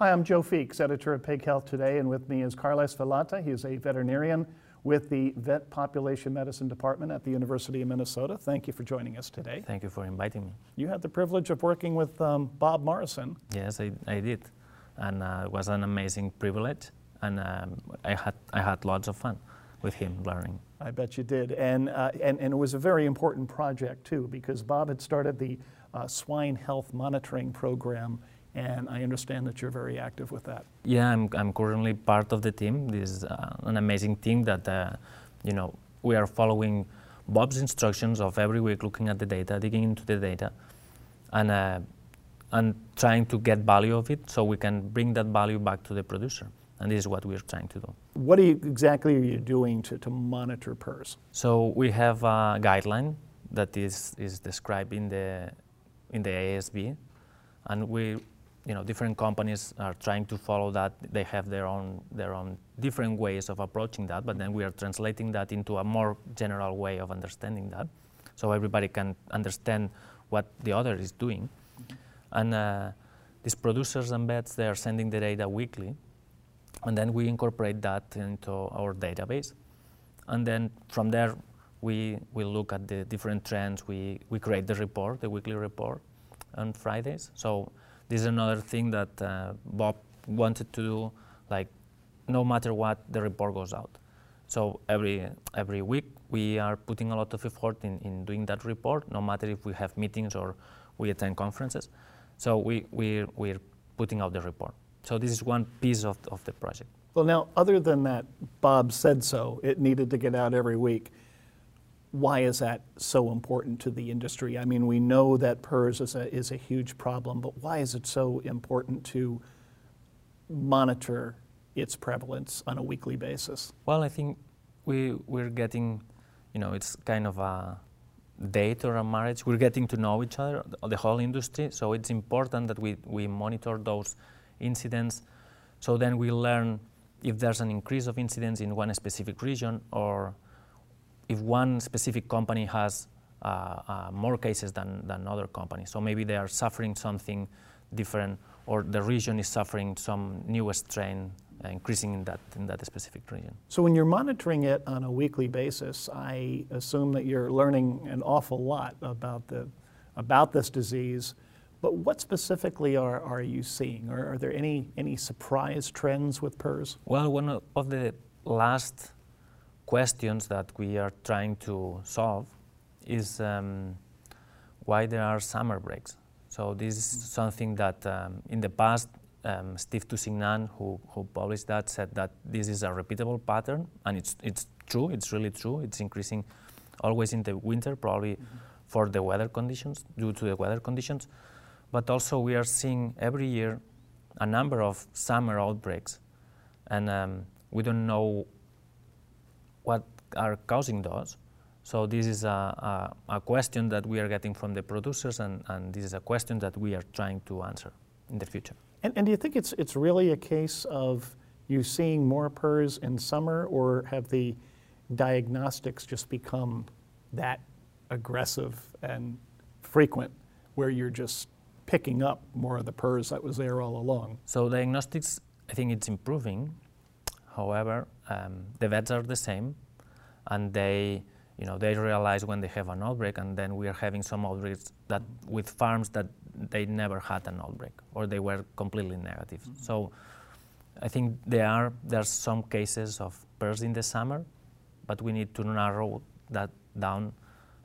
Hi, I'm Joe Feeks, editor of Pig Health Today, and with me is Carles Vilalta. He is a veterinarian with the Vet Population Medicine Department at the University of Minnesota. Thank you for joining us today. Thank you for inviting me. You had the privilege of working with um, Bob Morrison. Yes, I, I did, and uh, it was an amazing privilege, and um, I had I had lots of fun with him learning. I bet you did, and uh, and and it was a very important project too because Bob had started the uh, swine health monitoring program and I understand that you're very active with that. Yeah, I'm, I'm currently part of the team. This is uh, an amazing team that, uh, you know, we are following Bob's instructions of every week looking at the data, digging into the data, and, uh, and trying to get value of it so we can bring that value back to the producer. And this is what we're trying to do. What are you, exactly are you doing to, to monitor PRRS? So we have a guideline that is, is described in the, in the ASB, and we you know, different companies are trying to follow that. They have their own, their own different ways of approaching that, but then we are translating that into a more general way of understanding that. So everybody can understand what the other is doing. And uh, these producers and vets, they are sending the data weekly, and then we incorporate that into our database. And then from there, we, we look at the different trends. We, we create the report, the weekly report on Fridays. So this is another thing that uh, Bob wanted to do, like no matter what, the report goes out. So every, every week we are putting a lot of effort in, in doing that report, no matter if we have meetings or we attend conferences. So we, we, we're putting out the report. So this is one piece of, of the project. Well, now, other than that, Bob said so, it needed to get out every week why is that so important to the industry? I mean, we know that PRRS is a, is a huge problem, but why is it so important to monitor its prevalence on a weekly basis? Well, I think we, we're getting, you know, it's kind of a date or a marriage. We're getting to know each other, the whole industry, so it's important that we, we monitor those incidents so then we learn if there's an increase of incidents in one specific region or if one specific company has uh, uh, more cases than, than other companies. So maybe they are suffering something different, or the region is suffering some new strain uh, increasing in that, in that specific region. So when you're monitoring it on a weekly basis, I assume that you're learning an awful lot about, the, about this disease. But what specifically are, are you seeing? Or are there any, any surprise trends with PRRS? Well, one of the last questions that we are trying to solve is um, why there are summer breaks. So this is something that um, in the past, um, Steve Tousignant, who, who published that, said that this is a repeatable pattern, and it's, it's true, it's really true. It's increasing always in the winter, probably mm-hmm. for the weather conditions, due to the weather conditions. But also we are seeing every year a number of summer outbreaks, and um, we don't know what are causing those. So this is a, a, a, question that we are getting from the producers, and, and this is a question that we are trying to answer in the future. And, and do you think it's, it's really a case of you seeing more PRRS in summer, or have the diagnostics just become that aggressive and frequent where you're just picking up more of the PRRS that was there all along? So diagnostics, I think it's improving. However, um, the vets are the same, and they, you know, they realize when they have an outbreak, and then we are having some outbreaks that with farms that they never had an outbreak or they were completely negative. Mm-hmm. So, I think there are there's some cases of PRRS in the summer, but we need to narrow that down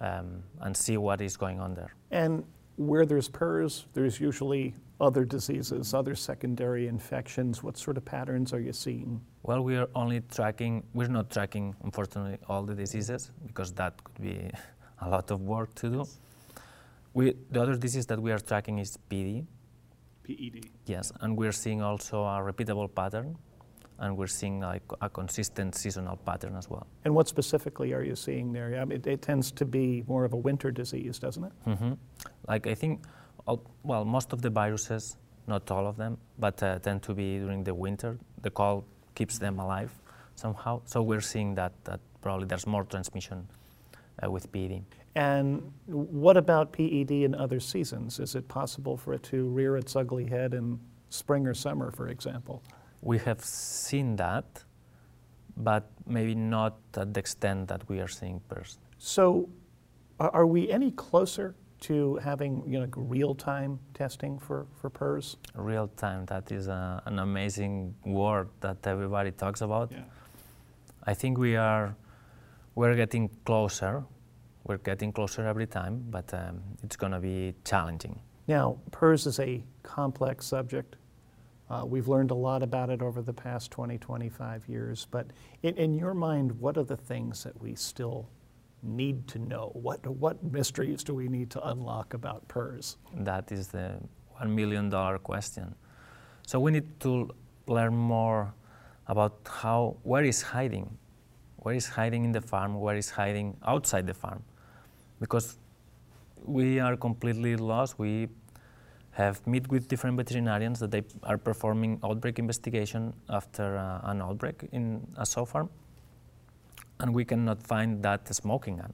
um, and see what is going on there. And where there's PRRS, there's usually other diseases, other secondary infections. What sort of patterns are you seeing? Well, we are only tracking, we're not tracking, unfortunately, all the diseases because that could be a lot of work to do. We, the other disease that we are tracking is PD. PED. Yes, and we're seeing also a repeatable pattern, and we're seeing like a consistent seasonal pattern as well. And what specifically are you seeing there? I mean, it, it tends to be more of a winter disease, doesn't it? Mm-hmm. Like I think, well, most of the viruses, not all of them, but uh, tend to be during the winter. The cold keeps them alive somehow. So we're seeing that, that probably there's more transmission uh, with PED. And what about PED in other seasons? Is it possible for it to rear its ugly head in spring or summer, for example. We have seen that, but maybe not at the extent that we are seeing PRRS. So, are we any closer to having you know, real-time testing for, for PRRS? Real time, that is a, an amazing word that everybody talks about. Yeah. I think we are we're getting closer. We're getting closer every time, but um, it's going to be challenging. Now, PRRS is a complex subject. Uh, we've learned a lot about it over the past 20, 25 years, but in, in your mind, what are the things that we still need to know? What, what mysteries do we need to unlock about PRRS? That is the one million dollar question. So we need to learn more about how where is hiding, where is hiding in the farm, where is hiding outside the farm, because we are completely lost. We have met with different veterinarians that they are performing outbreak investigation after uh, an outbreak in a sow farm, and we cannot find that smoking gun.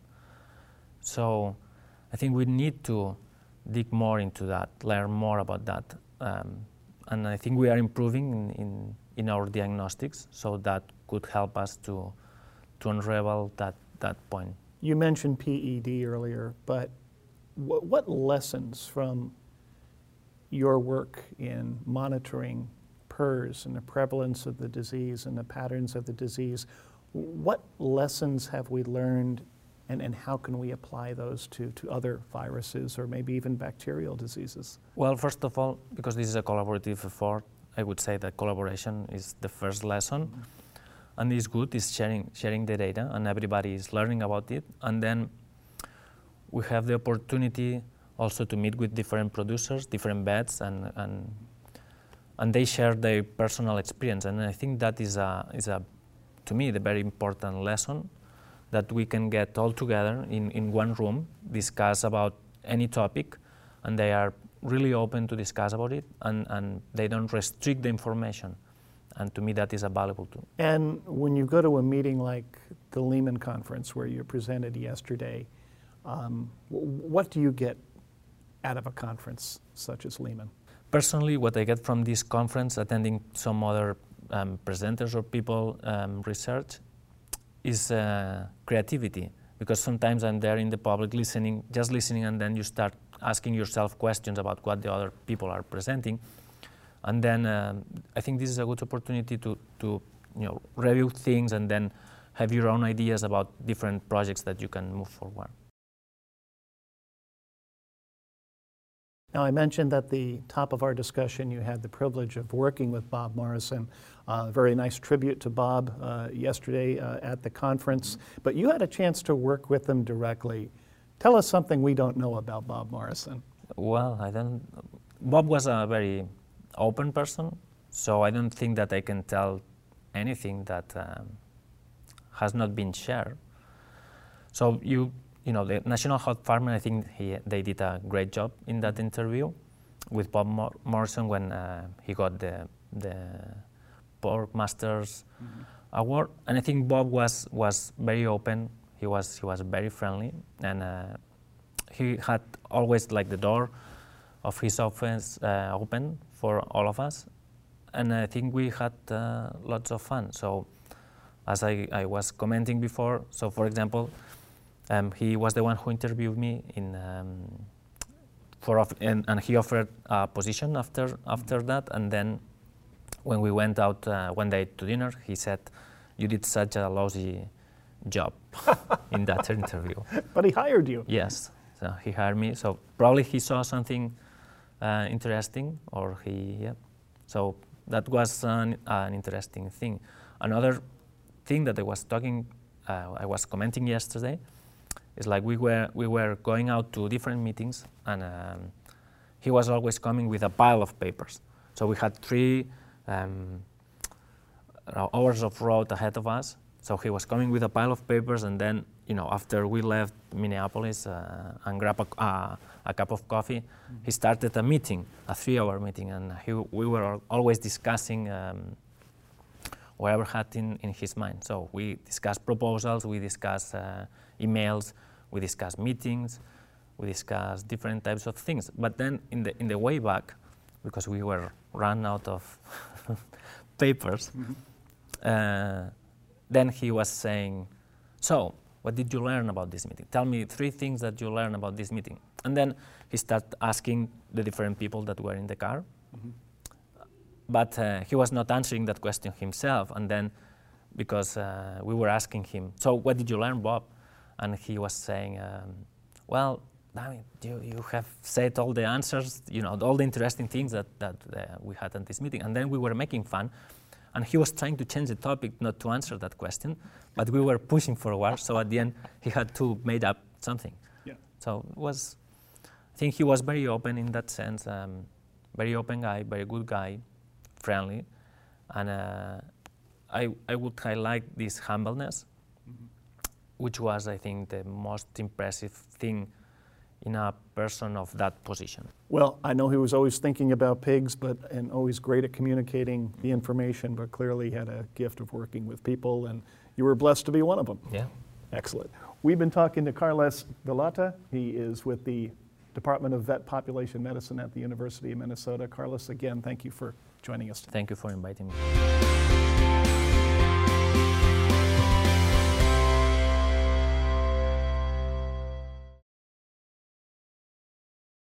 So I think we need to dig more into that, learn more about that. Um, and I think we are improving in, in, in, our diagnostics, so that could help us to, to unravel that, that point. You mentioned PED earlier, but what, what lessons from your work in monitoring PRRS and the prevalence of the disease and the patterns of the disease, what lessons have we learned and, and how can we apply those to, to other viruses or maybe even bacterial diseases? Well, first of all, because this is a collaborative effort, I would say that collaboration is the first lesson. Mm-hmm. And it's good, is sharing, sharing the data, and everybody is learning about it. And then we have the opportunity also to meet with different producers, different vets, and, and, and they share their personal experience. And I think that is, a, is a, to me, the very important lesson that we can get all together in, in one room, discuss about any topic, and they are really open to discuss about it, and, and they don't restrict the information. And to me, that is a valuable tool. And when you go to a meeting like the Leman Conference, where you presented yesterday, um, what do you get out of a conference such as Leman? Personally, what I get from this conference, attending some other um, presenters or people um, research, is uh, creativity. Because sometimes I'm there in the public listening, just listening, and then you start asking yourself questions about what the other people are presenting. And then um, I think this is a good opportunity to, to you know, review things and then have your own ideas about different projects that you can move forward. Now, I mentioned at the top of our discussion you had the privilege of working with Bob Morrison. A uh, very nice tribute to Bob uh, yesterday uh, at the conference, mm-hmm. but you had a chance to work with him directly. Tell us something we don't know about Bob Morrison. Well, I don't. Bob was a very open person, so I don't think that I can tell anything that um, has not been shared. So you you know, the National Hog Farmer, I think he, they did a great job in that interview with Bob Mor- Morrison when uh, he got the, the Pork Masters mm-hmm. Award. And I think Bob was, was very open. He was, he was very friendly. And uh, he had always like the door of his office uh, open for all of us. And I think we had uh, lots of fun. So as I, I was commenting before, so for example, um, he was the one who interviewed me in um, for and, and, he offered a position after after that. And then when we went out uh, one day to dinner, he said, "You did such a lousy job in that interview." But he hired you. Yes, so he hired me. So probably he saw something uh, interesting, or he yeah. So that was an, an interesting thing. Another thing that I was talking, uh, I was commenting yesterday it's like we were, we were going out to different meetings, and um, he was always coming with a pile of papers. So we had three um, hours of road ahead of us. So he was coming with a pile of papers, and then, you know, after we left Minneapolis uh, and grabbed a, uh, a, cup of coffee, mm-hmm. he started a meeting, a three-hour meeting, and he, we were always discussing um, whatever had in, in his mind. So we discussed proposals, we discussed uh, emails, we discuss meetings, we discuss different types of things. But then in the, in the way back, because we were ran out of papers, uh, then he was saying, "So, what did you learn about this meeting? Tell me three things that you learned about this meeting." And then he started asking the different people that were in the car, but uh, he was not answering that question himself. And then, because uh, we were asking him, "So, what did you learn, Bob?" And he was saying, um, "Well." I mean, you, you have said all the answers, you know, all the interesting things that, that uh, we had at this meeting. And then we were making fun. And he was trying to change the topic, not to answer that question, but we were pushing forward. So at the end, he had to made up something. Yeah. So it was, I think he was very open in that sense, um, very open guy, very good guy, friendly. And uh, I, I would highlight this humbleness, which was, I think, the most impressive thing in a person of that position. Well, I know he was always thinking about pigs, but and always great at communicating the information, but clearly had a gift of working with people, and you were blessed to be one of them. Yeah. Excellent. We've been talking to Carlos Vilalta. He is with the Department of Vet Population Medicine at the University of Minnesota. Carlos, again, thank you for joining us. Thank you for inviting me.